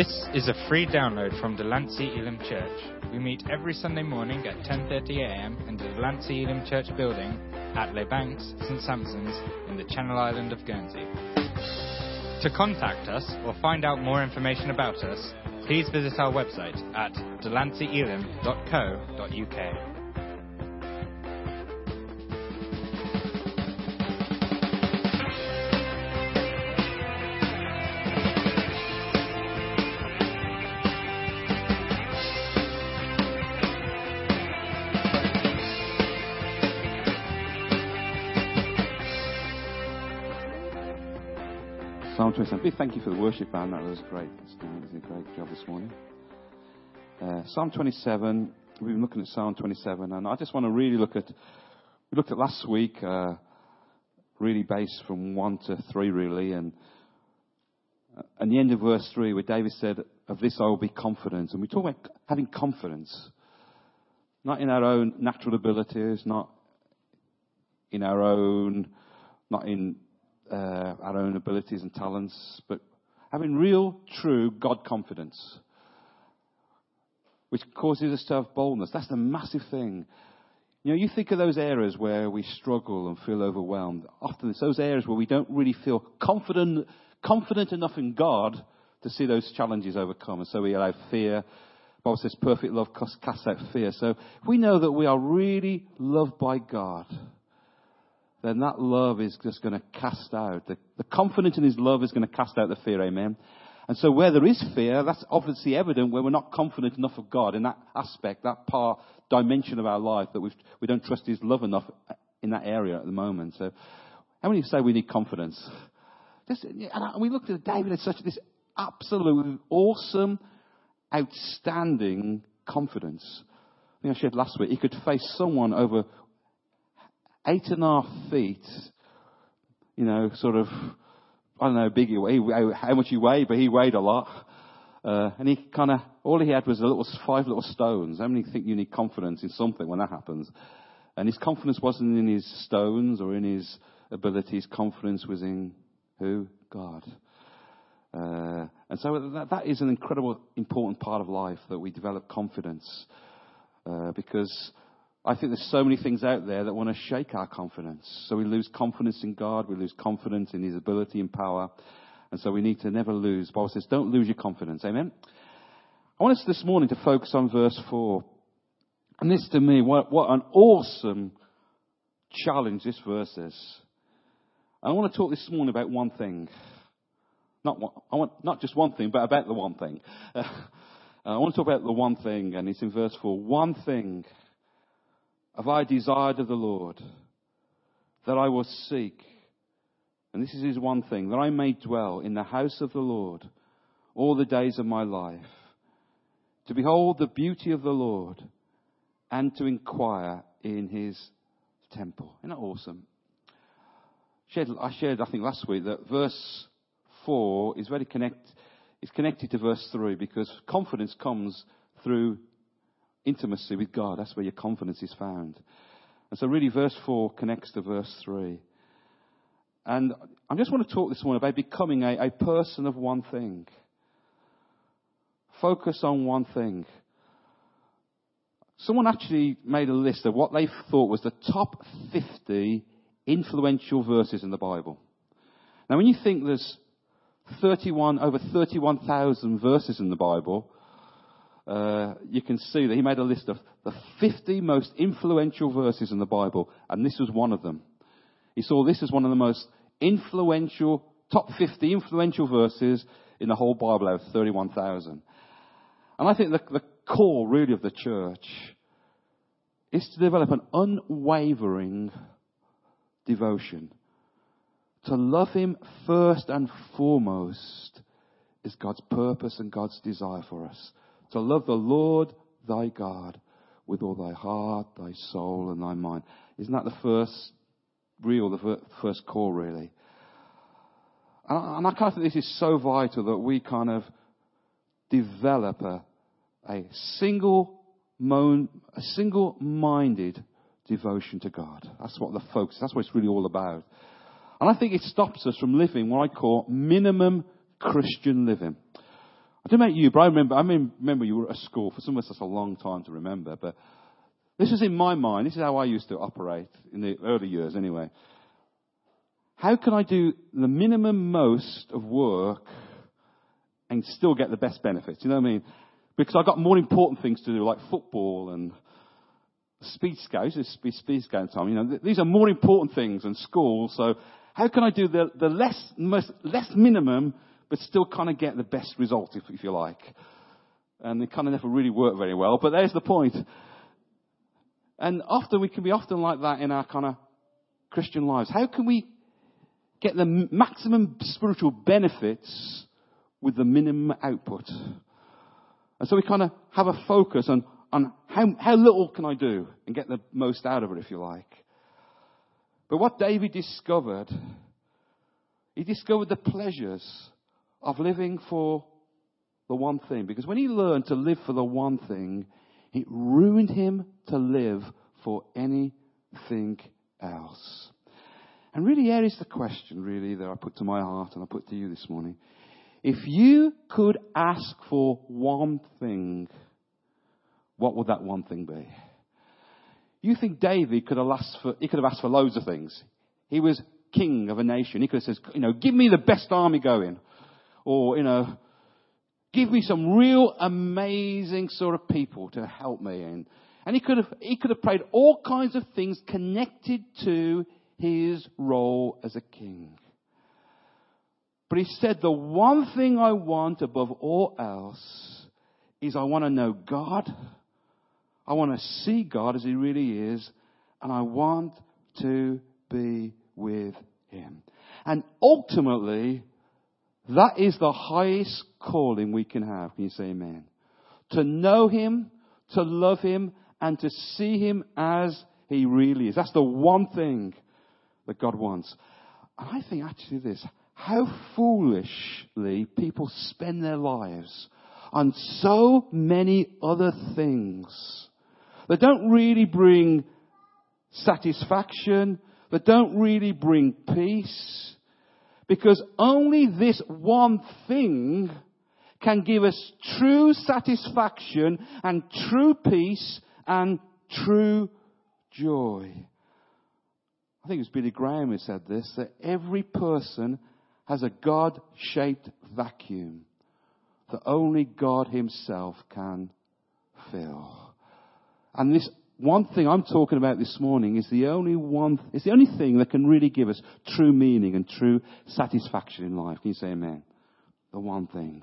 This is a free download from Delancey Elim Church. We meet every Sunday morning at 10.30am in the Delancey Elim Church building at Les Banques, St Sampson's in the Channel Island of Guernsey. To contact us or find out more information about us, please visit our website at delanceyelim.co.uk. Psalm 27. Big thank you for the worship band. That was great. Stan did a great job this morning. Uh, Psalm 27. We've been looking at Psalm 27, and I just want to really look at. We looked at last week, uh, really based from one to three, really, and and the end of verse three, where David said, "Of this I will be confident," and we talk about having confidence, not in our own natural abilities, not in our own, not in uh, our own abilities and talents, but having real, true God confidence, which causes us to have boldness. That's the massive thing. You know, you think of those areas where we struggle and feel overwhelmed. Often it's those areas where we don't really feel confident, confident enough in God to see those challenges overcome. And so we allow fear. Bible says perfect love casts out fear. So we know that we are really loved by God, then that love is just going to cast out. The, the confidence in His love is going to cast out the fear, amen? And so where there is fear, that's obviously evident where we're not confident enough of God in that aspect, that part, dimension of our life, that we've, we don't trust His love enough in that area at the moment. So how many say we need confidence? And we looked at David as such this absolute awesome, outstanding confidence. I think I shared last week, he could face someone over eight and a half feet, you know, sort of, I don't know big he weighed, how much he weighed, but he weighed a lot. Uh, and he kind of, all he had was a little, five little stones. How many think you need confidence in something when that happens? And his confidence wasn't in his stones or in his abilities. Confidence was in who? God. Uh, and so that, that is an incredible, important part of life that we develop confidence. Uh, because I think there's so many things out there that want to shake our confidence. So we lose confidence in God, we lose confidence in His ability and power, and so we need to never lose. Bible says, don't lose your confidence. Amen? I want us this morning to focus on verse 4. And this to me, what, what an awesome challenge this verse is. I want to talk this morning about one thing. Not, one, I want, not just one thing, but about the one thing. I want to talk about the one thing, and it's in verse 4. One thing have I desired of the Lord that I will seek, and this is his one thing, that I may dwell in the house of the Lord all the days of my life, to behold the beauty of the Lord and to inquire in his temple. Isn't that awesome? I shared, I think, last week that verse 4 is very connect, is connected to verse 3 because confidence comes through intimacy with God. That's where your confidence is found. And so, really, verse 4 connects to verse 3. And I just want to talk this morning about becoming a, a person of one thing. Focus on one thing. Someone actually made a list of what they thought was the top 50 influential verses in the Bible. Now, when you think there's 31, over 31,000 verses in the Bible, uh, you can see that he made a list of the 50 most influential verses in the Bible, and this was one of them. He saw this as one of the most influential, top 50 influential verses in the whole Bible out of 31,000. And I think the, the core, really, of the church is to develop an unwavering devotion. To love Him first and foremost is God's purpose and God's desire for us to love the Lord thy God with all thy heart, thy soul, and thy mind. Isn't that the first real, the first core, really? And I, kind of think this is so vital that we kind of develop a, a single, a single-minded devotion to God. That's what the focus. That's what it's really all about. And I think it stops us from living what I call minimum Christian living. Don't know about you, but I remember, I mean, remember you were at school. For some of us, that's a long time to remember, but this is in my mind. This is how I used to operate in the early years anyway. How can I do the minimum most of work and still get the best benefits? You know what I mean? Because I've got more important things to do, like football and speed scouts, speed, speed scout time. You know, these are more important things than school. So how can I do the, the less, most, less minimum, but still kind of get the best result, if, if you like? And it kind of never really worked very well, but there's the point. And often we can be often like that in our kind of Christian lives. How can we get the maximum spiritual benefits with the minimum output? And so we kind of have a focus on, on how, how little can I do and get the most out of it, if you like. But what David discovered, he discovered the pleasures of living for the one thing. Because when he learned to live for the one thing, it ruined him to live for anything else. And really, here is the question, really, that I put to my heart and I put to you this morning. If you could ask for one thing, what would that one thing be? You think David could have asked for, he could have asked for loads of things. He was king of a nation. He could have said, you know, give me the best army going. Or, you know, give me some real amazing sort of people to help me. And, and he could have, he could have prayed all kinds of things connected to his role as a king. But he said, the one thing I want above all else is I want to know God. I want to see God as he really is. And I want to be with him. And ultimately, that is the highest calling we can have. Can you say amen? To know him, to love him, and to see him as he really is. That's the one thing that God wants. And I think actually this, how foolishly people spend their lives on so many other things that don't really bring satisfaction, that don't really bring peace, because only this one thing can give us true satisfaction and true peace and true joy. I think it was Billy Graham who said this, that every person has a God-shaped vacuum that only God himself can fill. And this one thing I'm talking about this morning is the only one, it's the only thing that can really give us true meaning and true satisfaction in life. Can you say amen? The one thing.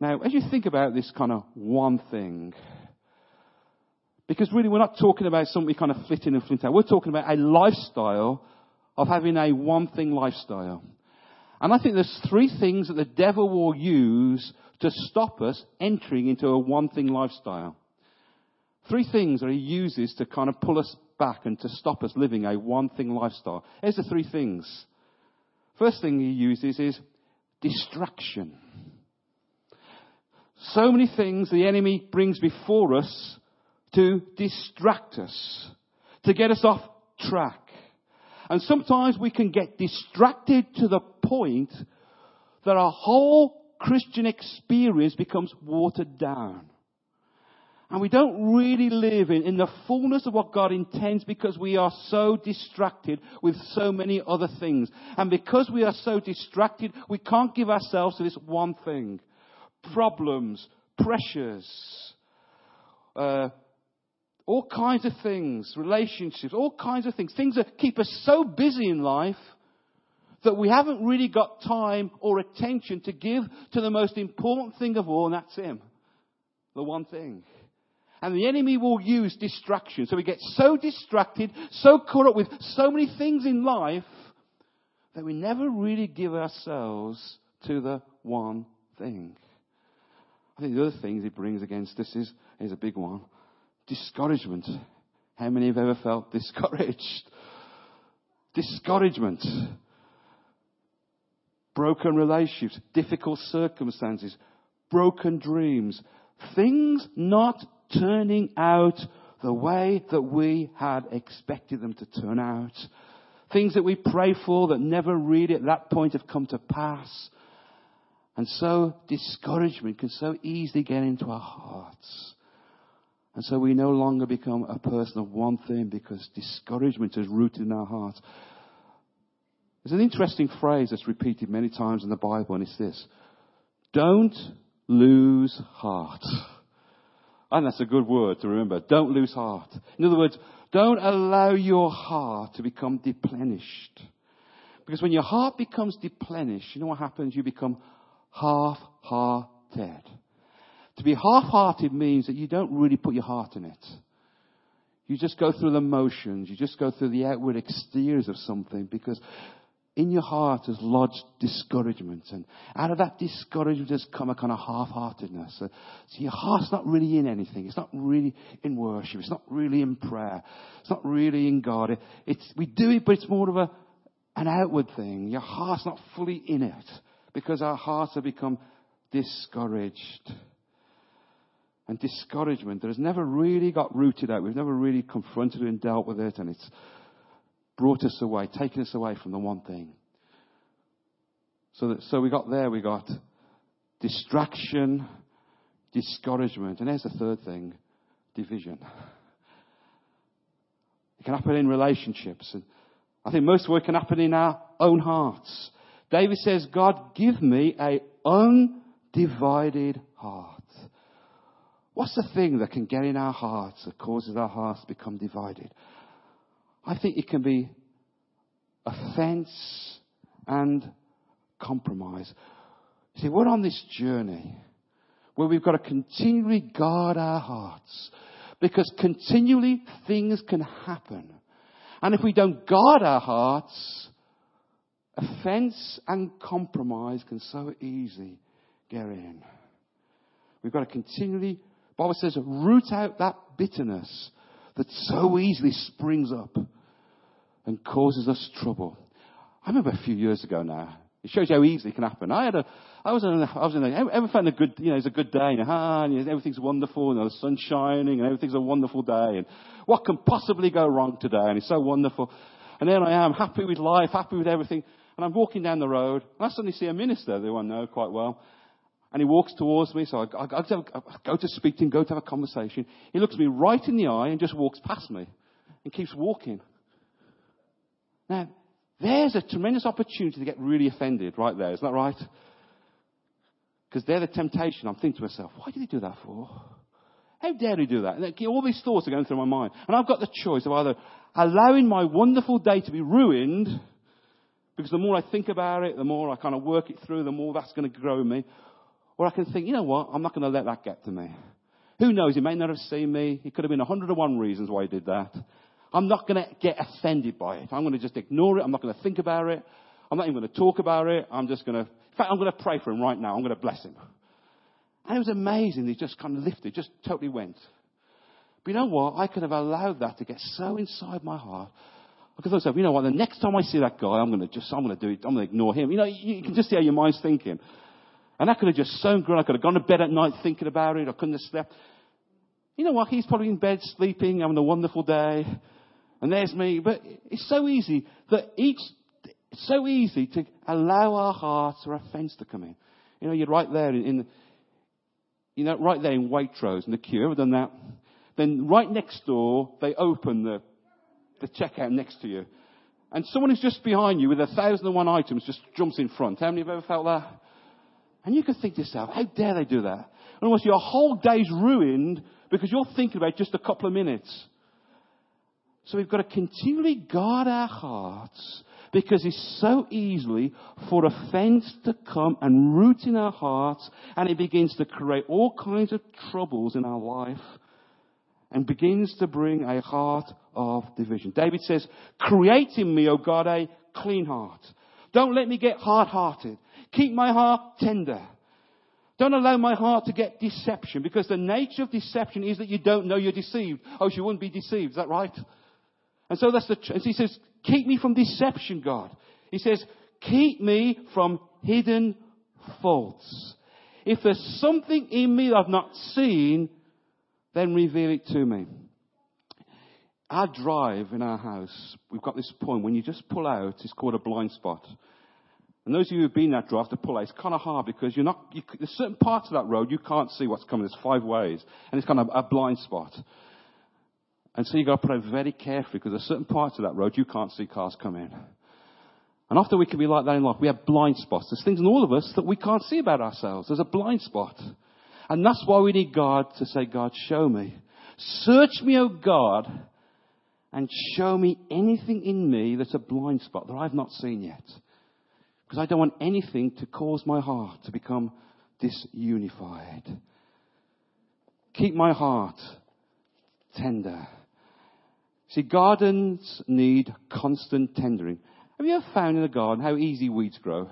Now, as you think about this kind of one thing, because really we're not talking about something kind of fit in and flint out. We're talking about a lifestyle of having a one thing lifestyle. And I think there's three things that the devil will use to stop us entering into a one thing lifestyle. Three things that he uses to kind of pull us back and to stop us living a one thing lifestyle. Here's the three things. First thing he uses is distraction. So many things the enemy brings before us to distract us, to get us off track. And sometimes we can get distracted to the point that our whole Christian experience becomes watered down. And we don't really live in, in the fullness of what God intends because we are so distracted with so many other things. And because we are so distracted, we can't give ourselves to this one thing. Problems, pressures, uh, all kinds of things, relationships, all kinds of things, things that keep us so busy in life that we haven't really got time or attention to give to the most important thing of all, and that's Him. The one thing. And the enemy will use distraction. So we get so distracted, so caught up with so many things in life that we never really give ourselves to the one thing. I think the other things he brings against us is, is a big one. Discouragement. How many have ever felt discouraged? Discouragement. Broken relationships, difficult circumstances, broken dreams, things not turning out the way that we had expected them to turn out. Things that we pray for that never really at that point have come to pass. And so discouragement can so easily get into our hearts. And so we no longer become a person of one thing because discouragement is rooted in our hearts. There's an interesting phrase that's repeated many times in the Bible, and it's this. Don't lose heart. And that's a good word to remember. Don't lose heart. In other words, don't allow your heart to become deplenished. Because when your heart becomes deplenished, you know what happens? You become half-hearted. To be half-hearted means that you don't really put your heart in it. You just go through the motions. You just go through the outward exteriors of something because in your heart has lodged discouragement. And out of that discouragement has come a kind of half-heartedness. So, so, your heart's not really in anything. It's not really in worship. It's not really in prayer. It's not really in God. It, it's, we do it, but it's more of a, an outward thing. Your heart's not fully in it because our hearts have become discouraged. And discouragement that has never really got rooted out. We've never really confronted and dealt with it. And it's, brought us away, taken us away from the one thing. So, that, so we got there, we got distraction, discouragement, and there's the third thing, division. It can happen in relationships. And I think most of it can happen in our own hearts. David says, God, give me a undivided heart. What's the thing that can get in our hearts that causes our hearts to become divided? I think it can be offense and compromise. See, we're on this journey where we've got to continually guard our hearts because continually things can happen. And if we don't guard our hearts, offense and compromise can so easily get in. We've got to continually, Bible says, root out that bitterness that so easily springs up and causes us trouble. I remember a few years ago now. It shows you how easily it can happen. I had a, I was in a, I was in a, ever found a good, you know, it's a good day, and, ah, and everything's wonderful, and the sun's shining, and everything's a wonderful day, and what can possibly go wrong today? And it's so wonderful. And then I am, happy with life, happy with everything, and I'm walking down the road, and I suddenly see a minister who I know quite well, and he walks towards me, so I, I, I, I go to speak to him, go to have a conversation. He looks me right in the eye and just walks past me, and keeps walking. Now, there's a tremendous opportunity to get really offended right there. Isn't that right? Because they're the temptation. I'm thinking to myself, why did he do that for? How dare he do that? All these thoughts are going through my mind. And I've got the choice of either allowing my wonderful day to be ruined, because the more I think about it, the more I kind of work it through, the more that's going to grow me. Or I can think, you know what? I'm not going to let that get to me. Who knows? He may not have seen me. He could have been 101 reasons why he did that. I'm not going to get offended by it. I'm going to just ignore it. I'm not going to think about it. I'm not even going to talk about it. I'm just going to, in fact, I'm going to pray for him right now. I'm going to bless him. And it was amazing. He just kind of lifted, just totally went. But you know what? I could have allowed that to get so inside my heart. Because I said, you know what? The next time I see that guy, I'm going to just, I'm going to do it. I'm going to ignore him. You know, you, you can just see how your mind's thinking. And that could have just so grown. I could have gone to bed at night thinking about it. I couldn't have slept. You know what? He's probably in bed sleeping, having a wonderful day and there's me. But it's so easy that each, it's so easy to allow our hearts or our offence to come in. You know, you're right there in, in you know, right there in Waitrose in the queue. Ever done that? Then right next door, they open the, the checkout next to you. And someone who's just behind you with a thousand and one items just jumps in front. How many have ever felt that? And you could think to yourself, how dare they do that? And almost your whole day's ruined because you're thinking about just a couple of minutes. So we've got to continually guard our hearts because it's so easily for offense to come and root in our hearts and it begins to create all kinds of troubles in our life and begins to bring a heart of division. David says, create in me, O God, a clean heart. Don't let me get hard-hearted. Keep my heart tender. Don't allow my heart to get deception because the nature of deception is that you don't know you're deceived. Oh, she wouldn't be deceived. Is that right? And so that's the, and he says, keep me from deception, God. He says, keep me from hidden faults. If there's something in me that I've not seen, then reveal it to me. Our drive in our house, we've got this point when you just pull out, it's called a blind spot. And those of you who've been that drive to pull out, it's kind of hard because you're not, you, there's certain parts of that road you can't see what's coming. There's five ways. And it's kind of a blind spot. And so you've got to play very carefully because there's certain parts of that road you can't see cars coming. And often we can be like that in life. We have blind spots. There's things in all of us that we can't see about ourselves. There's a blind spot. And that's why we need God to say, God, show me. Search me, O God, and show me anything in me that's a blind spot that I've not seen yet. Because I don't want anything to cause my heart to become disunified. Keep my heart tender. See, gardens need constant tendering. Have you ever found in a garden how easy weeds grow?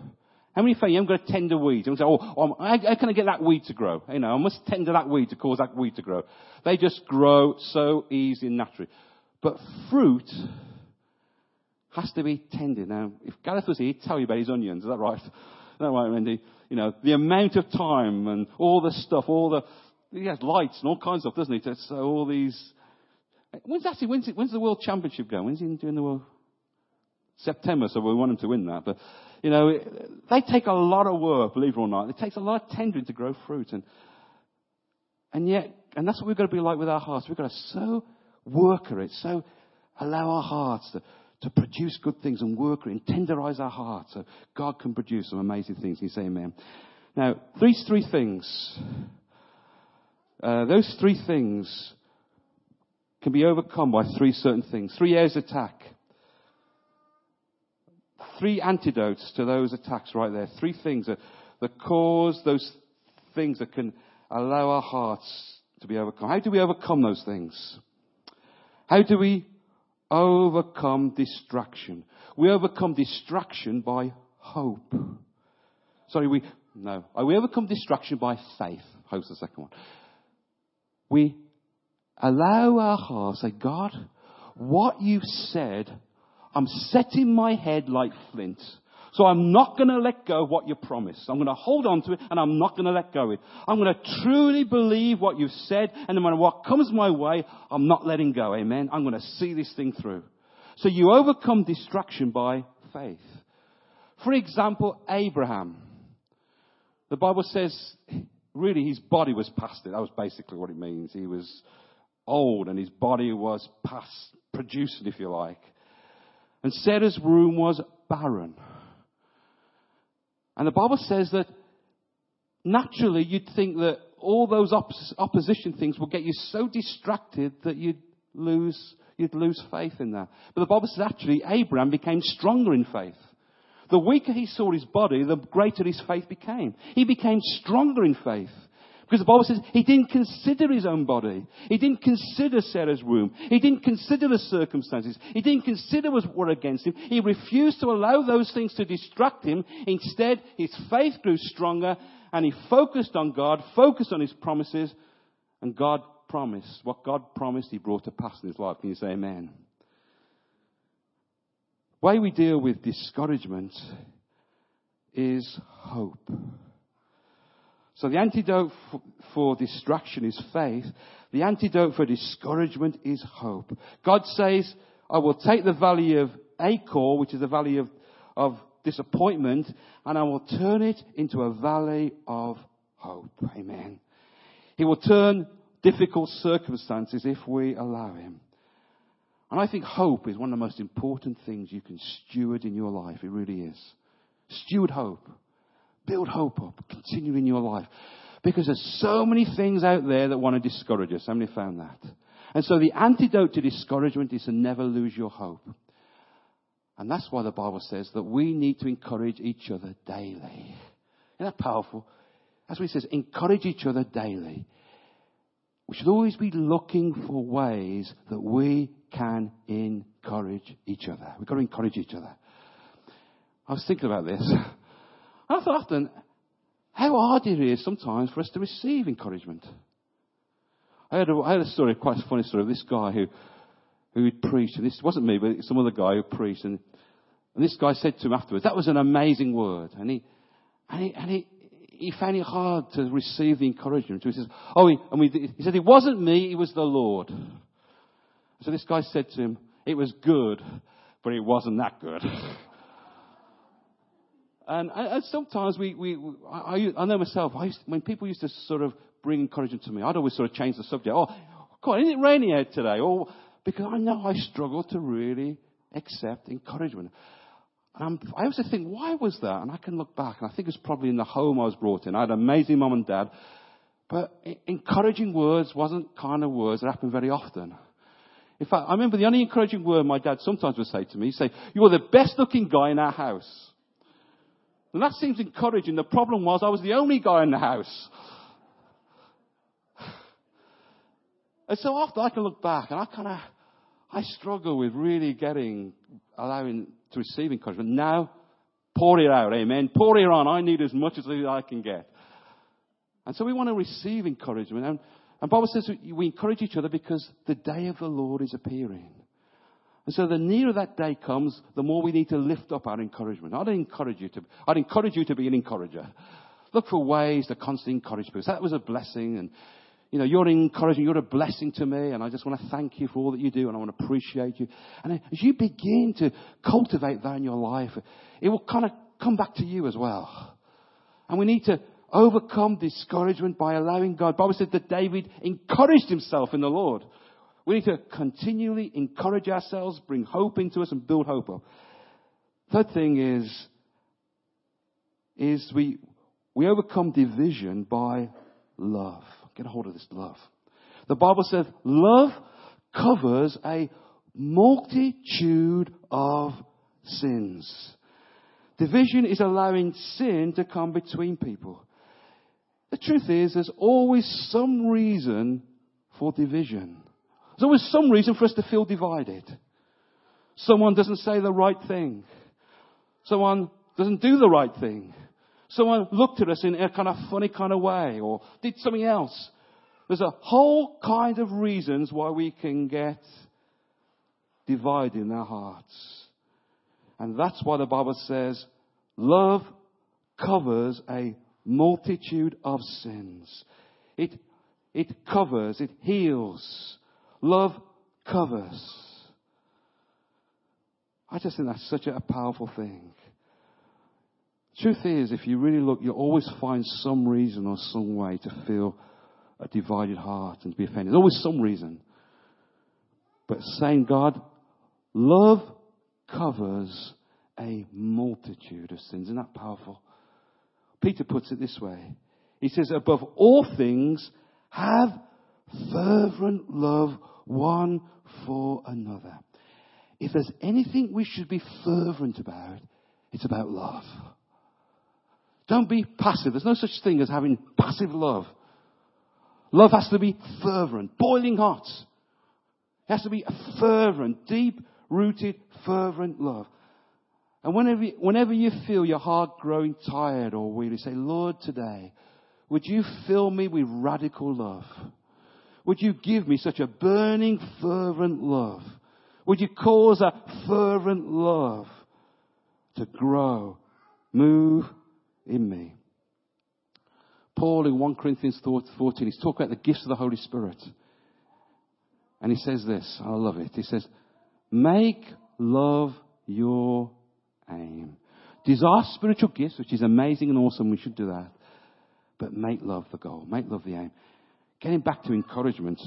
How many found you haven't got a tender weed? And say, oh, oh how, how can I get that weed to grow? You know, I must tender that weed to cause that weed to grow. They just grow so easy and naturally. But fruit has to be tended. Now, if Gareth was here, he'd tell you about his onions. Is that right? Is that right, Wendy? You know, the amount of time and all the stuff, all the, he has lights and all kinds of stuff, doesn't he? So all these, when's actually, when's, when's the World Championship going? When's he doing the World? September, so we want him to win that. But, you know, they take a lot of work, believe it or not. It takes a lot of tendering to grow fruit. And, and yet, and that's what we've got to be like with our hearts. We've got to so work at it, so allow our hearts to, to produce good things and work it and tenderize our hearts so God can produce some amazing things. You say amen. Now, these three things, uh, those three things can be overcome by three certain things. Three of attack. Three antidotes to those attacks right there. Three things that, that cause those things that can allow our hearts to be overcome. How do we overcome those things? How do we overcome distraction? We overcome distraction by hope. Sorry, we, no. We overcome distraction by faith. Hope's the second one. We allow our hearts, say, God, what you've said, I'm setting my head like flint. So I'm not going to let go of what you promised. I'm going to hold on to it and I'm not going to let go of it. I'm going to truly believe what you've said and no matter what comes my way, I'm not letting go. Amen. I'm going to see this thing through. So you overcome distraction by faith. For example, Abraham. The Bible says really his body was past it. That was basically what it means. He was old and his body was past producing, if you like. And Sarah's womb was barren. And the Bible says that naturally you'd think that all those opposition things will get you so distracted that you'd lose, you'd lose faith in that. But the Bible says actually Abraham became stronger in faith. The weaker he saw his body, the greater his faith became. He became stronger in faith. Because the Bible says he didn't consider his own body. He didn't consider Sarah's womb. He didn't consider the circumstances. He didn't consider what were against him. He refused to allow those things to distract him. Instead, his faith grew stronger and he focused on God, focused on his promises, and God promised. What God promised, he brought to pass in his life. Can you say amen? The way we deal with discouragement is hope. So the antidote for, for distraction is faith. The antidote for discouragement is hope. God says, I will take the valley of Achor, which is the valley of, of disappointment, and I will turn it into a valley of hope. Amen. He will turn difficult circumstances if we allow Him. And I think hope is one of the most important things you can steward in your life. It really is. Steward hope. Build hope up. Continue in your life. Because there's so many things out there that want to discourage us. How many found that? And so the antidote to discouragement is to never lose your hope. And that's why the Bible says that we need to encourage each other daily. Isn't that powerful? That's what it says. Encourage each other daily. We should always be looking for ways that we can encourage each other. We've got to encourage each other. I was thinking about this. I thought often, how hard it is sometimes for us to receive encouragement. I had a, I a story, quite a funny story, of this guy who, who preached, and this wasn't me, but some other guy who preached, and, and this guy said to him afterwards, that was an amazing word. And he, and he, and he, he found it hard to receive the encouragement. So he says, oh, he, and we, he said, it wasn't me, it was the Lord. So this guy said to him, it was good, but it wasn't that good. And, and sometimes we, we, I, I know myself, I used, when people used to sort of bring encouragement to me, I'd always sort of change the subject. Oh, God, isn't it raining out today? Or, because I know I struggle to really accept encouragement. And I'm, I also think, why was that? And I can look back, and I think it's probably in the home I was brought in. I had an amazing mum and dad, but encouraging words wasn't kind of words that happened very often. In fact, I remember the only encouraging word my dad sometimes would say to me, he'd say, you are the best looking guy in our house. And that seems encouraging. The problem was I was the only guy in the house. And so often I can look back and I kind of, I struggle with really getting, allowing to receive encouragement. Now, pour it out, amen. Pour it on. I need as much as I can get. And so we want to receive encouragement. And, and Bible says we encourage each other because the day of the Lord is appearing. And so the nearer that day comes, the more we need to lift up our encouragement. I'd encourage you to, I'd encourage you to be an encourager. Look for ways to constantly encourage people. So that was a blessing and, you know, you're encouraging, you're a blessing to me and I just want to thank you for all that you do and I want to appreciate you. And as you begin to cultivate that in your life, it will kind of come back to you as well. And we need to overcome discouragement by allowing God. The Bible said that David encouraged himself in the Lord. We need to continually encourage ourselves, bring hope into us, and build hope up. Third thing is, is we, we overcome division by love. Get a hold of this love. The Bible says love covers a multitude of sins. Division is allowing sin to come between people. The truth is, there's always some reason for division. There's always some reason for us to feel divided. Someone doesn't say the right thing. Someone doesn't do the right thing. Someone looked at us in a kind of funny kind of way or did something else. There's a whole kind of reasons why we can get divided in our hearts. And that's why the Bible says love covers a multitude of sins. It, it covers, it heals, Love covers. I just think that's such a powerful thing. Truth is, if you really look, you'll always find some reason or some way to feel a divided heart and be offended. There's always some reason. But saying, God, love covers a multitude of sins. Isn't that powerful? Peter puts it this way. He says, above all things, have fervent love one for another. If there's anything we should be fervent about, it's about love. Don't be passive. There's no such thing as having passive love. Love has to be fervent, boiling hot. It has to be a fervent, deep rooted, fervent love. And whenever whenever you feel your heart growing tired or weary, say, Lord, today, would you fill me with radical love? Would you give me such a burning, fervent love? Would you cause that fervent love to grow, move in me? Paul in 1 Corinthians 14, he's talking about the gifts of the Holy Spirit. And he says this, I love it. He says, make love your aim. Desire spiritual gifts, which is amazing and awesome. We should do that. But make love the goal. Make love the aim. Getting back to encouragement.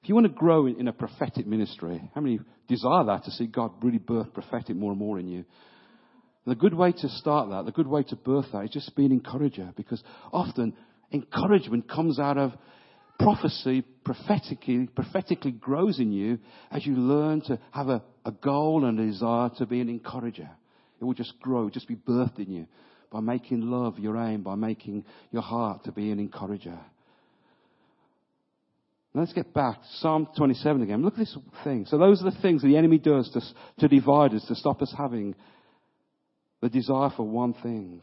If you want to grow in, a prophetic ministry, how many desire that to see God really birth prophetic more and more in you? The good way to start that, the good way to birth that is just be an encourager because often encouragement comes out of prophecy prophetically, prophetically grows in you as you learn to have a, a goal and a desire to be an encourager. It will just grow, just be birthed in you by making love your aim, by making your heart to be an encourager. Let's get back. To Psalm 27 again. Look at this thing. So those are the things the enemy does to, to divide us, to stop us having the desire for one thing.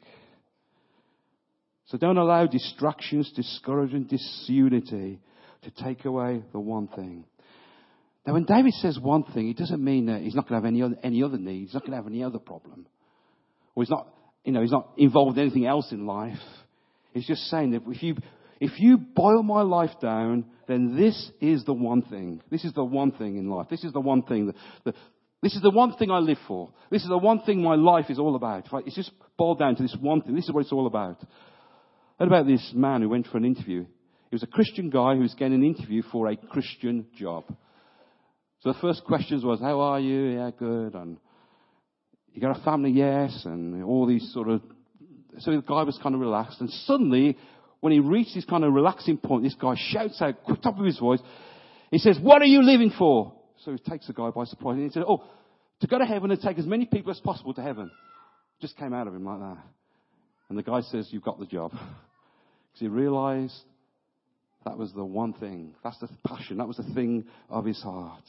So don't allow distractions, discouragement, disunity to take away the one thing. Now when David says one thing, it doesn't mean that he's not going to have any other, any other needs, he's not going to have any other problem. Or he's not, you know, he's not involved in anything else in life. He's just saying that if you, if you boil my life down, then this is the one thing. This is the one thing in life. This is the one thing that, that This is the one thing I live for. This is the one thing my life is all about. It's just boiled down to this one thing. This is what it's all about. What about this man who went for an interview? He was a Christian guy who was getting an interview for a Christian job. So the first questions was, how are you? Yeah, good. And you got a family? Yes. And all these sort of, so the guy was kind of relaxed. And suddenly, when he reached this kind of relaxing point, this guy shouts out, top of his voice, he says, what are you living for? So he takes the guy by surprise and he said, oh, to go to heaven and take as many people as possible to heaven. Just came out of him like that. And the guy says, you've got the job. Because he realized that was the one thing. That's the passion. That was the thing of his heart.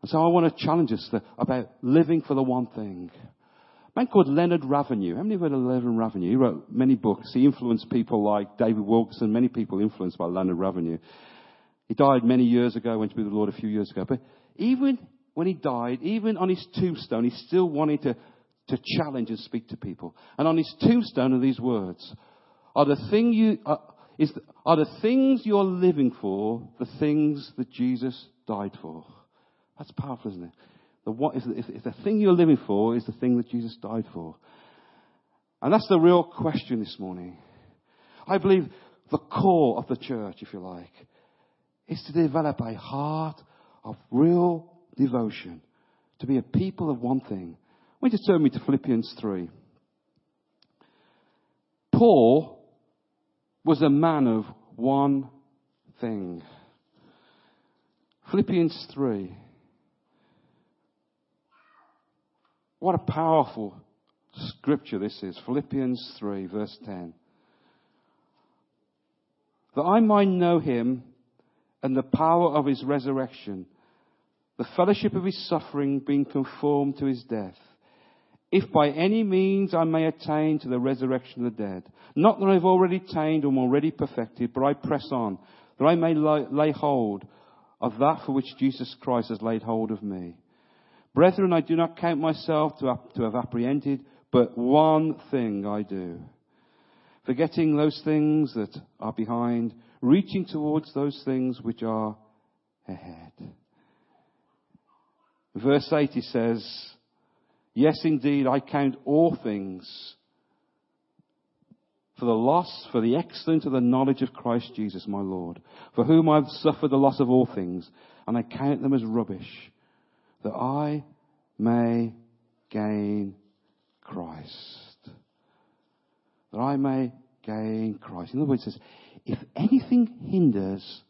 And so I want to challenge us about living for the one thing. Man called Leonard Ravenhill. How many have heard of Leonard Ravenhill? He wrote many books. He influenced people like David Wilkerson, many people influenced by Leonard Ravenhill. He died many years ago, went to be with the Lord a few years ago. But even when he died, even on his tombstone, he still wanted to, to challenge and speak to people. And on his tombstone are these words. Are the thing you, is, are the things you're living for the things that Jesus died for? That's powerful, isn't it? The, what is, if the thing you're living for is the thing that Jesus died for. And that's the real question this morning. I believe the core of the church, if you like, is to develop a heart of real devotion, to be a people of one thing. I want you turn me to Philippians 3. Paul was a man of one thing. Philippians 3. What a powerful scripture this is. Philippians 3, verse 10. That I might know him and the power of his resurrection, the fellowship of his suffering being conformed to his death, if by any means I may attain to the resurrection of the dead. Not that I've already attained or am already perfected, but I press on, that I may lay hold of that for which Jesus Christ has laid hold of me. Brethren, I do not count myself to have, to have apprehended, but one thing I do. Forgetting those things that are behind, reaching towards those things which are ahead. Verse 8 he says, Yes, indeed, I count all things for the loss, for the excellence of the knowledge of Christ Jesus my Lord, for whom I've suffered the loss of all things, and I count them as rubbish, that I may gain Christ. That I may gain Christ. In other words, says, if anything hinders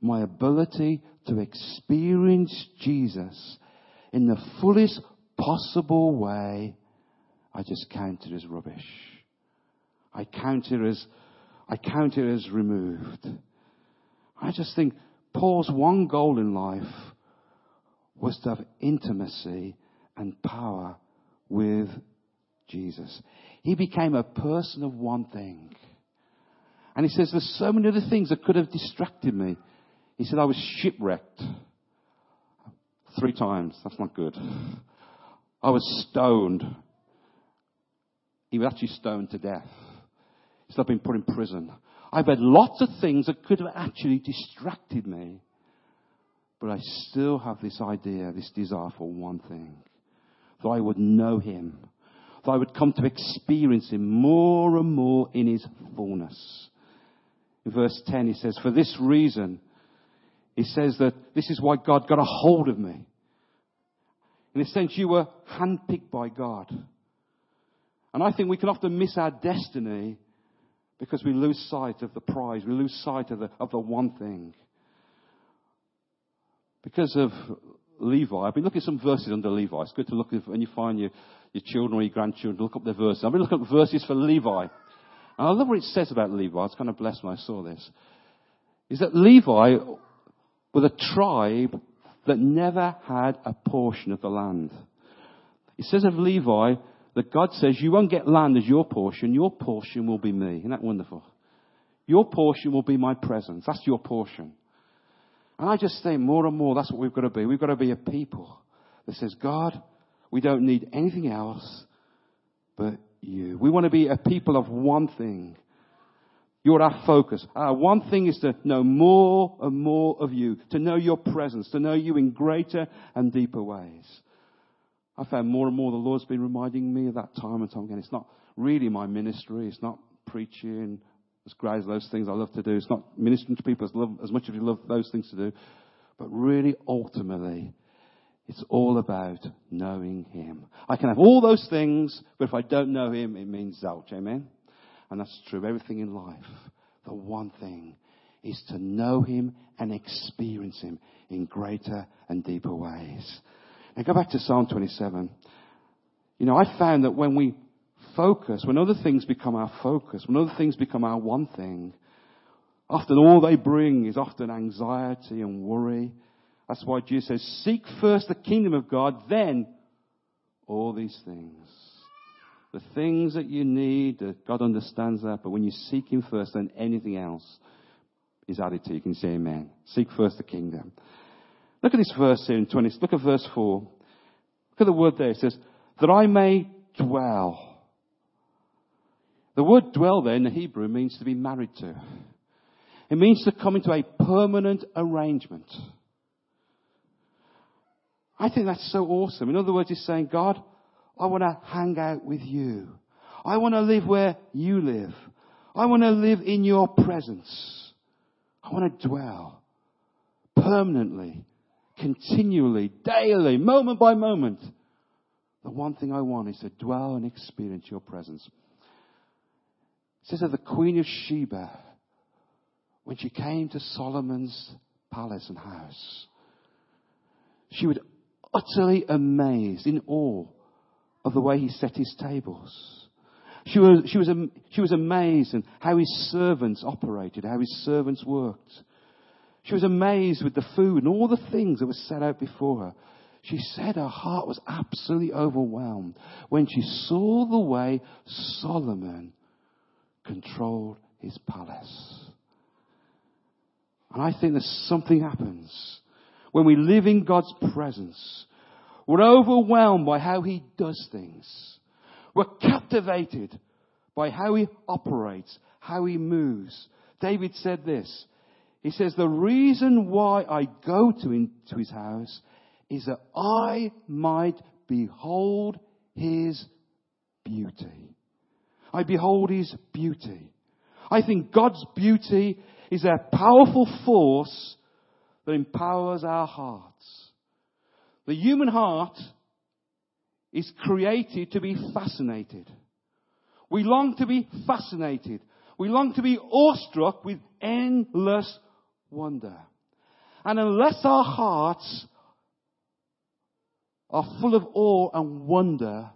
my ability to experience Jesus in the fullest possible way, I just count it as rubbish. I count it as, I count it as removed. I just think Paul's one goal in life was to have intimacy and power with Jesus. He became a person of one thing. And he says, there's so many other things that could have distracted me. He said, I was shipwrecked. Three times. That's not good. I was stoned. He was actually stoned to death. He's not been put in prison. I've had lots of things that could have actually distracted me. But I still have this idea, this desire for one thing. That I would know him. That I would come to experience him more and more in his fullness. In verse 10 he says, for this reason, he says that this is why God got a hold of me. In a sense, you were handpicked by God. And I think we can often miss our destiny because we lose sight of the prize. We lose sight of the, of the one thing. Because of Levi, I've been looking at some verses under Levi. It's good to look at, when you find your, your children or your grandchildren, look up their verses. I've been looking at verses for Levi. And I love what it says about Levi. I was kind of blessed when I saw this. Is that Levi were a tribe that never had a portion of the land. It says of Levi that God says, you won't get land as your portion, your portion will be me. Isn't that wonderful? Your portion will be my presence. That's your portion. And I just think more and more that's what we've got to be. We've got to be a people that says, God, we don't need anything else but you. We want to be a people of one thing. You're our focus. Our one thing is to know more and more of you, to know your presence, to know you in greater and deeper ways. I found more and more the Lord's been reminding me of that time and time again. It's not really my ministry. It's not preaching as great as those things I love to do. It's not ministering to people as, love, as much as you love those things to do. But really, ultimately, it's all about knowing Him. I can have all those things, but if I don't know Him, it means zilch. Amen? And that's true everything in life. The one thing is to know Him and experience Him in greater and deeper ways. Now go back to Psalm 27. You know, I found that when we focus, when other things become our focus, when other things become our one thing, often all they bring is often anxiety and worry. That's why Jesus says, seek first the kingdom of God, then all these things. The things that you need, God understands that, but when you seek Him first, then anything else is added to you. You can say amen. Seek first the kingdom. Look at this verse here in 20. Look at verse 4. Look at the word there. It says, that I may dwell. The word dwell there in the Hebrew means to be married to. It means to come into a permanent arrangement. I think that's so awesome. In other words, he's saying, God, I want to hang out with you. I want to live where you live. I want to live in your presence. I want to dwell permanently continually, daily, moment by moment. The one thing I want is to dwell and experience your presence. It says that the Queen of Sheba, when she came to Solomon's palace and house, she was utterly amazed, in awe of the way he set his tables. She was, she was, she was amazed at how his servants operated, how his servants worked. She was amazed with the food and all the things that were set out before her. She said her heart was absolutely overwhelmed when she saw the way Solomon controlled his palace. And I think that something happens when we live in God's presence. We're overwhelmed by how he does things. We're captivated by how he operates, how he moves. David said this. He says, the reason why I go to, in, to his house is that I might behold his beauty. I behold his beauty. I think God's beauty is a powerful force that empowers our hearts. The human heart is created to be fascinated. We long to be fascinated. We long to be awestruck with endless wonder. And unless our hearts are full of awe and wonder,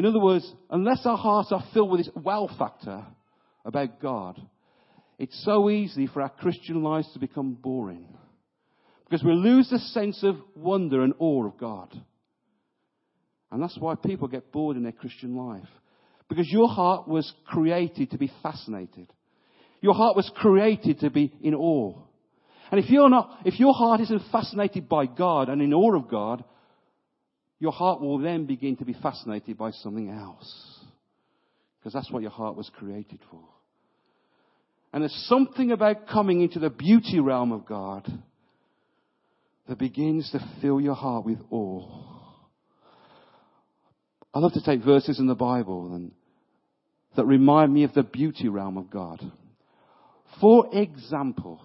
in other words, unless our hearts are filled with this wow factor about God, it's so easy for our Christian lives to become boring. Because we lose the sense of wonder and awe of God. And that's why people get bored in their Christian life. Because your heart was created to be fascinated. Your heart was created to be in awe. And if you're not, if your heart isn't fascinated by God and in awe of God, your heart will then begin to be fascinated by something else. Because that's what your heart was created for. And there's something about coming into the beauty realm of God that begins to fill your heart with awe. I love to take verses in the Bible and that remind me of the beauty realm of God. For example,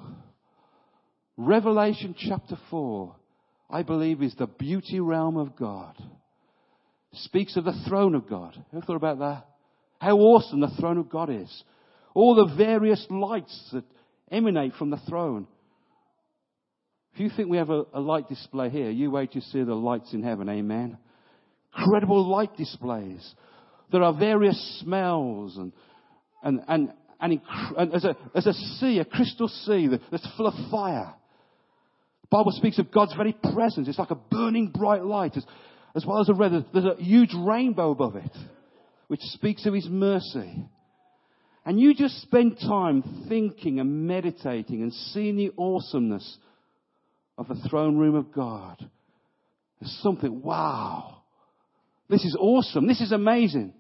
Revelation chapter 4, I believe, is the beauty realm of God. Speaks of the throne of God. Ever thought about that? How awesome the throne of God is. All the various lights that emanate from the throne. If you think we have a, a light display here, you wait to see the lights in heaven. Amen. Incredible light displays. There are various smells and, and, and, and, and as, a, as a sea, a crystal sea that's full of fire. The Bible speaks of God's very presence. It's like a burning bright light, as, as well as a red. There's a huge rainbow above it, which speaks of His mercy. And you just spend time thinking and meditating and seeing the awesomeness of the throne room of God. There's something, wow. This is awesome. This is amazing.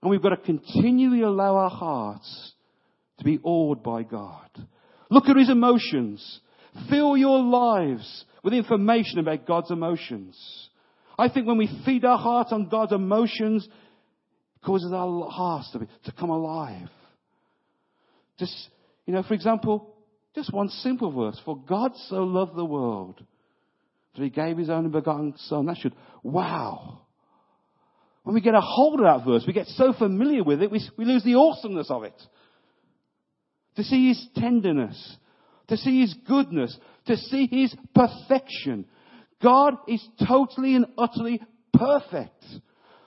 And we've got to continually allow our hearts to be awed by God. Look at his emotions. Fill your lives with information about God's emotions. I think when we feed our hearts on God's emotions, it causes our hearts to, be, to come alive. Just, you know, for example, just one simple verse. For God so loved the world that he gave his only begotten son. That should, wow. When we get a hold of that verse, we get so familiar with it, we, we lose the awesomeness of it. To see his tenderness, to see his goodness, to see his perfection. God is totally and utterly perfect.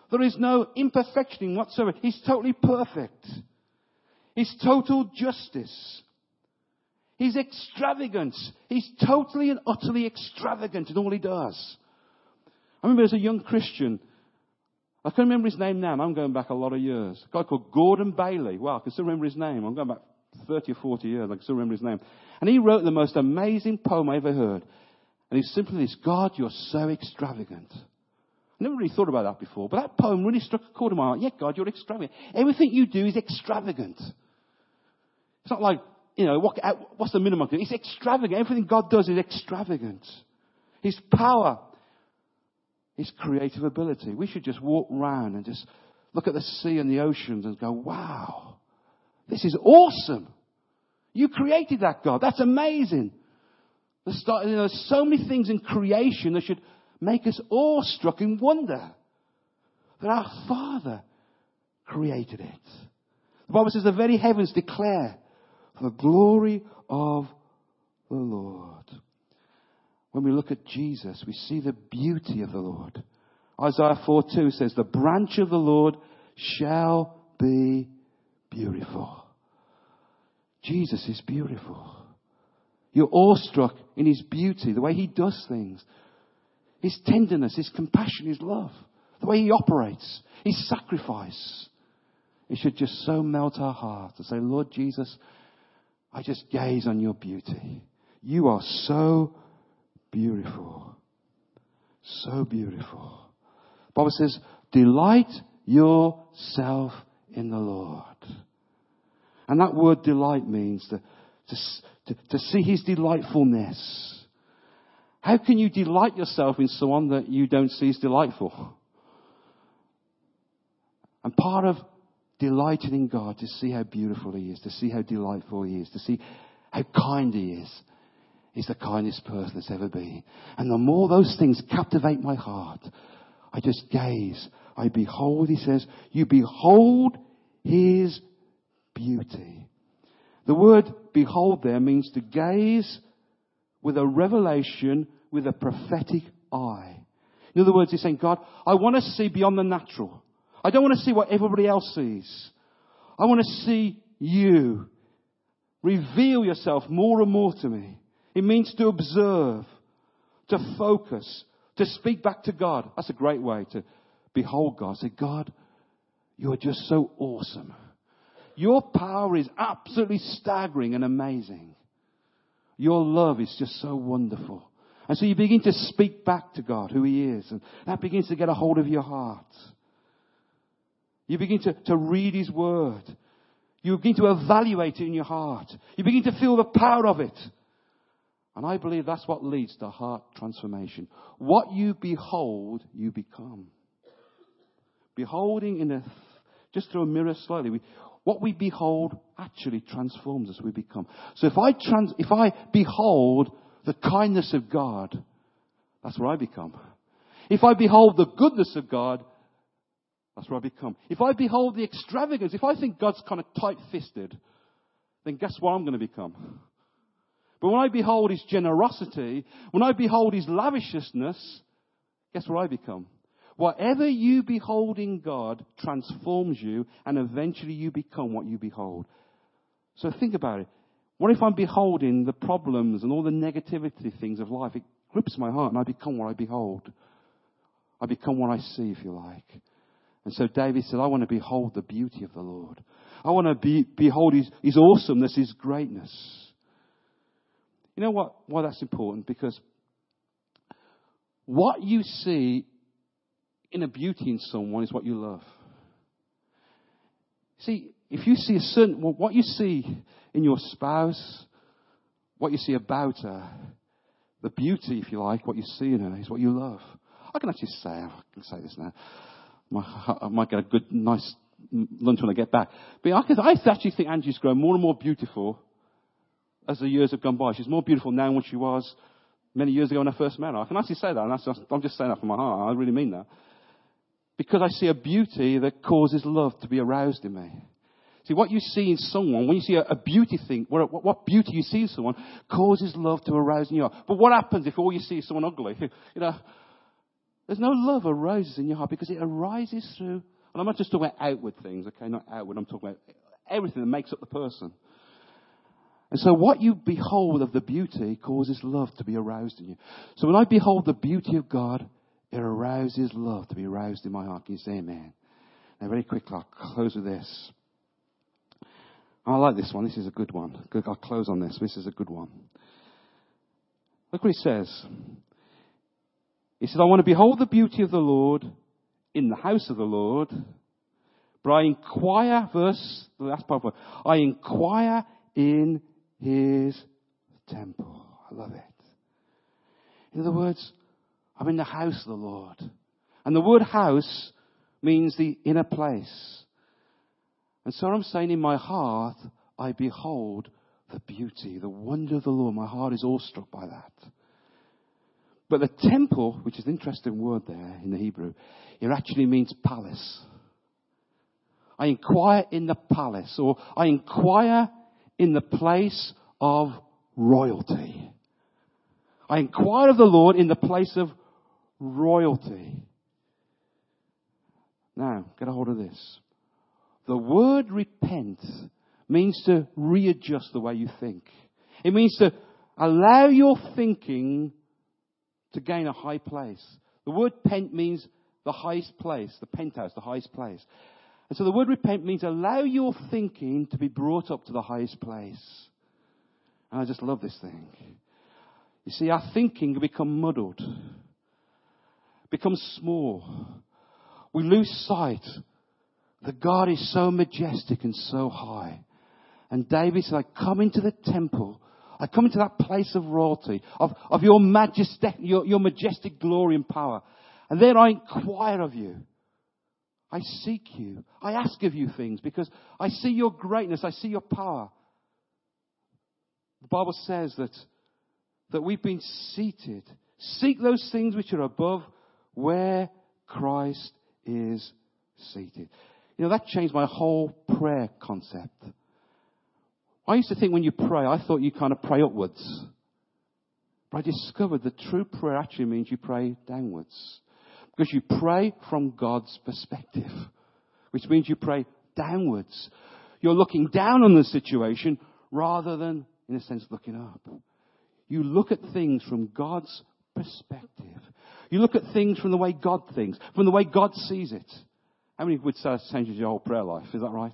There is no imperfection whatsoever. He's totally perfect. His total justice. He's extravagant. He's totally and utterly extravagant in all he does. I remember as a young Christian, I can remember his name now, I'm going back a lot of years. A guy called Gordon Bailey. Well, I can still remember his name. I'm going back 30 or 40 years. I can still remember his name. And he wrote the most amazing poem I ever heard. And it's simply this God, you're so extravagant. I never really thought about that before, but that poem really struck a chord in my heart. Yeah, God, you're extravagant. Everything you do is extravagant. It's not like, you know, what, what's the minimum? It's extravagant. Everything God does is extravagant. His power, His creative ability. We should just walk around and just look at the sea and the oceans and go, wow, this is awesome. You created that, God. That's amazing. There's, so many things in creation that should make us awestruck in wonder that our Father created it. The Bible says the very heavens declare the glory of the Lord. When we look at Jesus, we see the beauty of the Lord. Isaiah 4 2 says, The branch of the Lord shall be beautiful. Jesus is beautiful. You're awestruck in his beauty, the way he does things, his tenderness, his compassion, his love, the way he operates, his sacrifice. It should just so melt our heart to say, Lord Jesus, I just gaze on your beauty. You are so beautiful. So beautiful. Bible says, delight yourself in the Lord. And that word delight means to, to, to, see his delightfulness. How can you delight yourself in someone that you don't see as delightful? And part of delighting in God to see how beautiful He is, to see how delightful He is, to see how kind He is. He's the kindest person that's ever been. And the more those things captivate my heart, I just gaze. I behold, he says, you behold His beauty. The word behold there means to gaze with a revelation, with a prophetic eye. In other words, he's saying, God, I want to see beyond the natural. I don't want to see what everybody else sees. I want to see you. Reveal yourself more and more to me. It means to observe, to focus, to speak back to God. That's a great way to behold God. Say, God, you're just so awesome. Your power is absolutely staggering and amazing. Your love is just so wonderful. And so you begin to speak back to God who He is, and that begins to get a hold of your heart. You begin to, to read His Word. You begin to evaluate it in your heart. You begin to feel the power of it. And I believe that's what leads to heart transformation. What you behold, you become. Beholding in a, just through a mirror slightly, we, what we behold actually transforms us. We become. So if I trans, if I behold the kindness of God, that's where I become. If I behold the goodness of God, that's where I become. If I behold the extravagance, if I think God's kind of tight fisted, then guess what I'm going to become? But when I behold His generosity, when I behold His lavishness, guess where I become? Whatever you behold in God transforms you, and eventually you become what you behold. So think about it. What if I'm beholding the problems and all the negativity things of life? It grips my heart, and I become what I behold. I become what I see, if you like. And so David said, I want to behold the beauty of the Lord. I want to be, behold his, his awesomeness, his greatness. You know what? Why that's important? Because what you see in a beauty in someone is what you love. See, if you see a certain, well, what you see in your spouse, what you see about her, the beauty, if you like, what you see in her is what you love. I can actually say, I can say this now. I might get a good, nice lunch when I get back. But I, I actually think Angie's grown more and more beautiful as the years have gone by. She's more beautiful now than what she was many years ago when I first met her. I can actually say that, and I'm just saying that from my heart. I really mean that. Because I see a beauty that causes love to be aroused in me. See, what you see in someone, when you see a, a beauty thing, what, what, beauty you see in someone, causes love to arouse in your heart. But what happens if all you see is someone ugly? You know, there's no love arises in your heart because it arises through, and I'm not just talking about outward things, okay, not outward, I'm talking about everything that makes up the person. And so what you behold of the beauty causes love to be aroused in you. So when I behold the beauty of God, it arouses love to be aroused in my heart. Can you say amen? Now very quickly, I'll close with this. I like this one. This is a good one. I'll close on this. This is a good one. Look what he says. He says, I want to behold the beauty of the Lord in the house of the Lord. But I inquire, verse, the last part, I inquire in his temple. I love it. In other words, I'm in the house of the Lord. And the word house means the inner place. And so I'm saying in my heart, I behold the beauty, the wonder of the Lord. My heart is awestruck by that. But the temple, which is an interesting word there in the Hebrew, it actually means palace. I inquire in the palace, or I inquire in the place of royalty. I inquire of the Lord in the place of royalty. Now, get a hold of this. The word repent means to readjust the way you think. It means to allow your thinking to gain a high place. The word pent means the highest place, the penthouse, the highest place. And so the word repent means allow your thinking to be brought up to the highest place. And I just love this thing. You see, our thinking can become muddled, becomes small. We lose sight that God is so majestic and so high. And David said, I come into the temple. I come into that place of royalty, of, of your, majestic, your, your majestic glory and power. And then I inquire of you. I seek you. I ask of you things because I see your greatness. I see your power. The Bible says that, that we've been seated. Seek those things which are above where Christ is seated. You know, that changed my whole prayer concept. I used to think when you pray, I thought you kind of pray upwards. But I discovered that true prayer actually means you pray downwards. Because you pray from God's perspective, which means you pray downwards. You're looking down on the situation rather than, in a sense, looking up. You look at things from God's perspective. You look at things from the way God thinks, from the way God sees it. How many would say that changes your whole prayer life? Is that right?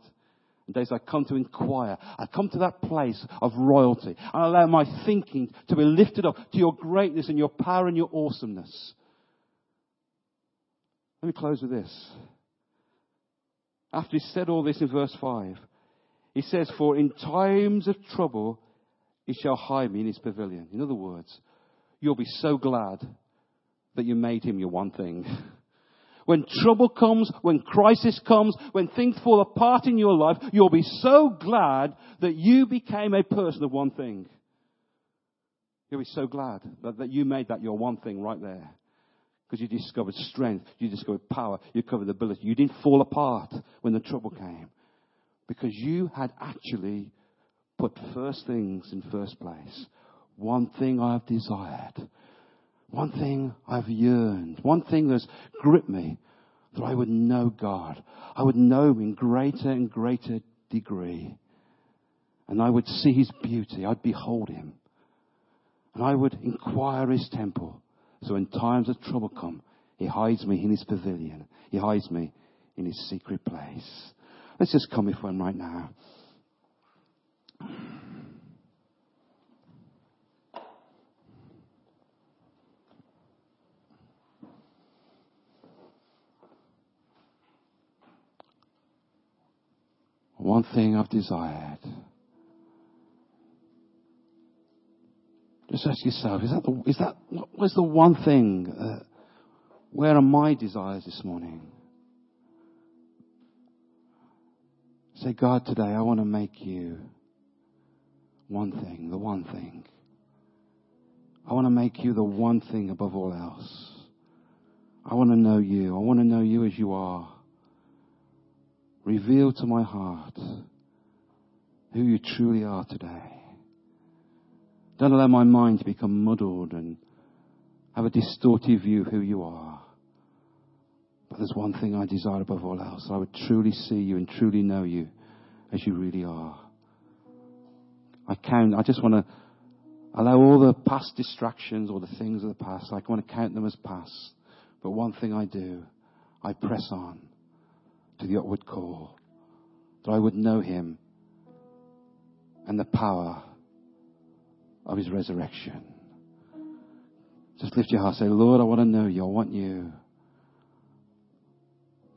And days I come to inquire. I come to that place of royalty. I allow my thinking to be lifted up to your greatness and your power and your awesomeness. Let me close with this. After he said all this in verse 5, he says, For in times of trouble he shall hide me in his pavilion. In other words, you'll be so glad that you made him your one thing. When trouble comes, when crisis comes, when things fall apart in your life, you'll be so glad that you became a person of one thing. You'll be so glad that, that you made that your one thing right there. Because you discovered strength, you discovered power, you discovered ability. You didn't fall apart when the trouble came. Because you had actually put first things in first place. One thing I have desired. One thing I've yearned. One thing that's gripped me. That I would know God. I would know Him in greater and greater degree. And I would see His beauty. I'd behold Him. And I would inquire His temple. So in times of trouble come, He hides me in His pavilion. He hides me in His secret place. Let's just come before Him right now. One thing I've desired. Just ask yourself, is that the, is that, what is the one thing, uh, where are my desires this morning? Say, God, today I want to make you one thing, the one thing. I want to make you the one thing above all else. I want to know you. I want to know you as you are. Reveal to my heart who you truly are today. Don't allow my mind to become muddled and have a distorted view of who you are. But there's one thing I desire above all else. I would truly see you and truly know you as you really are. I count, I just want to allow all the past distractions or the things of the past, I want to count them as past. But one thing I do, I press on to the upward call, that I would know him and the power of his resurrection. Just lift your heart. Say, Lord, I want to know you. I want you.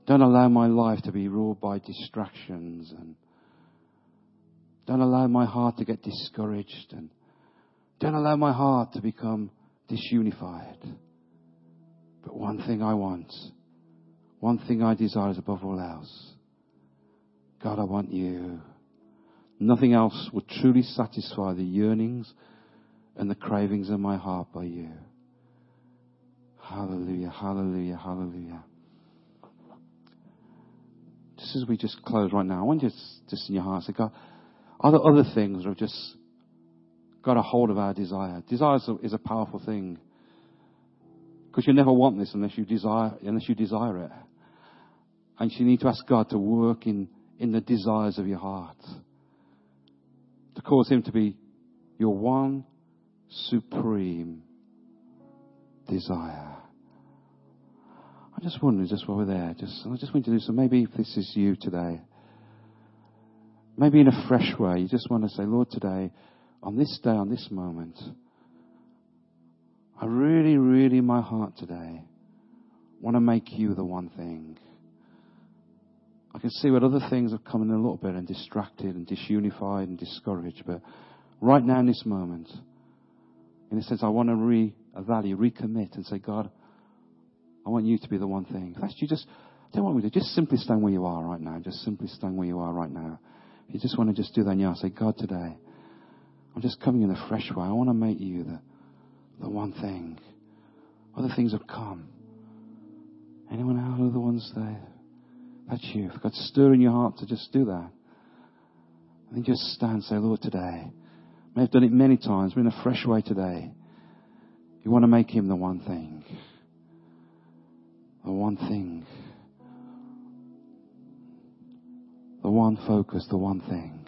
Don't allow my life to be ruled by distractions and don't allow my heart to get discouraged and don't allow my heart to become disunified. But one thing I want, one thing I desire is above all else. God, I want you. Nothing else will truly satisfy the yearnings and the cravings of my heart by you. Hallelujah, hallelujah, hallelujah. Just as we just close right now, I want you to just in your heart say, God, are there other things that have just got a hold of our desire? Desire is a, is a powerful thing. Because you never want this unless you desire, unless you desire it. And you need to ask God to work in, in the desires of your heart. To cause Him to be your one supreme desire. I just wonder, just while we're there, just I just want to do some. Maybe if this is you today, maybe in a fresh way, you just want to say, Lord, today, on this day, on this moment, I really, really, in my heart today, want to make you the one thing. I can see what other things have come in a little bit and distracted and disunified and discouraged, but right now in this moment, in a sense, I want to re-evaluate, recommit and say, God, I want you to be the one thing. That's you, just, I don't want you to just simply stand where you are right now. Just simply stand where you are right now. You just want to just do that now, say, God, today, I'm just coming in a fresh way. I want to make you the, the one thing. Other things have come. Anyone else? Other ones there? That's you. If God's stirring your heart to just do that, then just stand and say, Lord, today, may have done it many times, but in a fresh way today. You want to make him the one thing. The one thing. The one focus, the one thing.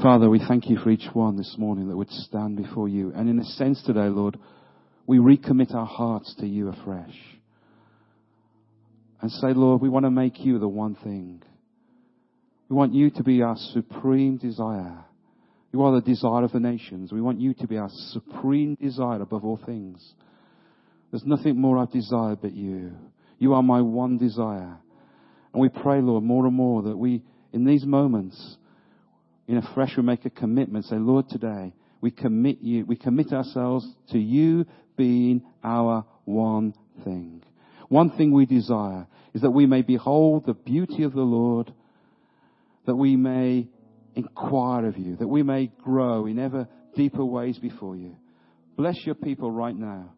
Father, we thank you for each one this morning that would stand before you. And in a sense today, Lord, we recommit our hearts to you afresh. And say, Lord, we want to make you the one thing. We want you to be our supreme desire. You are the desire of the nations. We want you to be our supreme desire above all things. There's nothing more I desire but you. You are my one desire. And we pray, Lord, more and more that we, in these moments, in a fresh, we make a commitment. Say, Lord, today, we commit you, we commit ourselves to you being our one thing. One thing we desire is that we may behold the beauty of the Lord that we may inquire of you, that we may grow in ever deeper ways before you. Bless your people right now.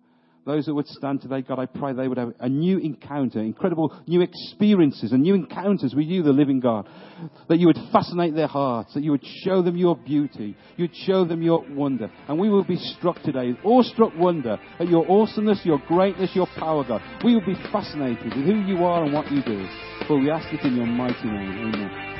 Those that would stand today, God, I pray they would have a new encounter, incredible new experiences and new encounters with you, the living God. That you would fascinate their hearts, that you would show them your beauty, you'd show them your wonder. And we will be struck today, awestruck wonder at your awesomeness, your greatness, your power, God. We will be fascinated with who you are and what you do. For we ask it in your mighty name. Amen.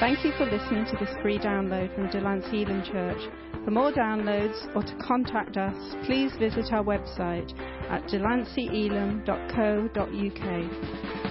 Thank you for listening to this free download from Delancey Elim Church. For more downloads or to contact us, please visit our website at delanceyelim.co.uk.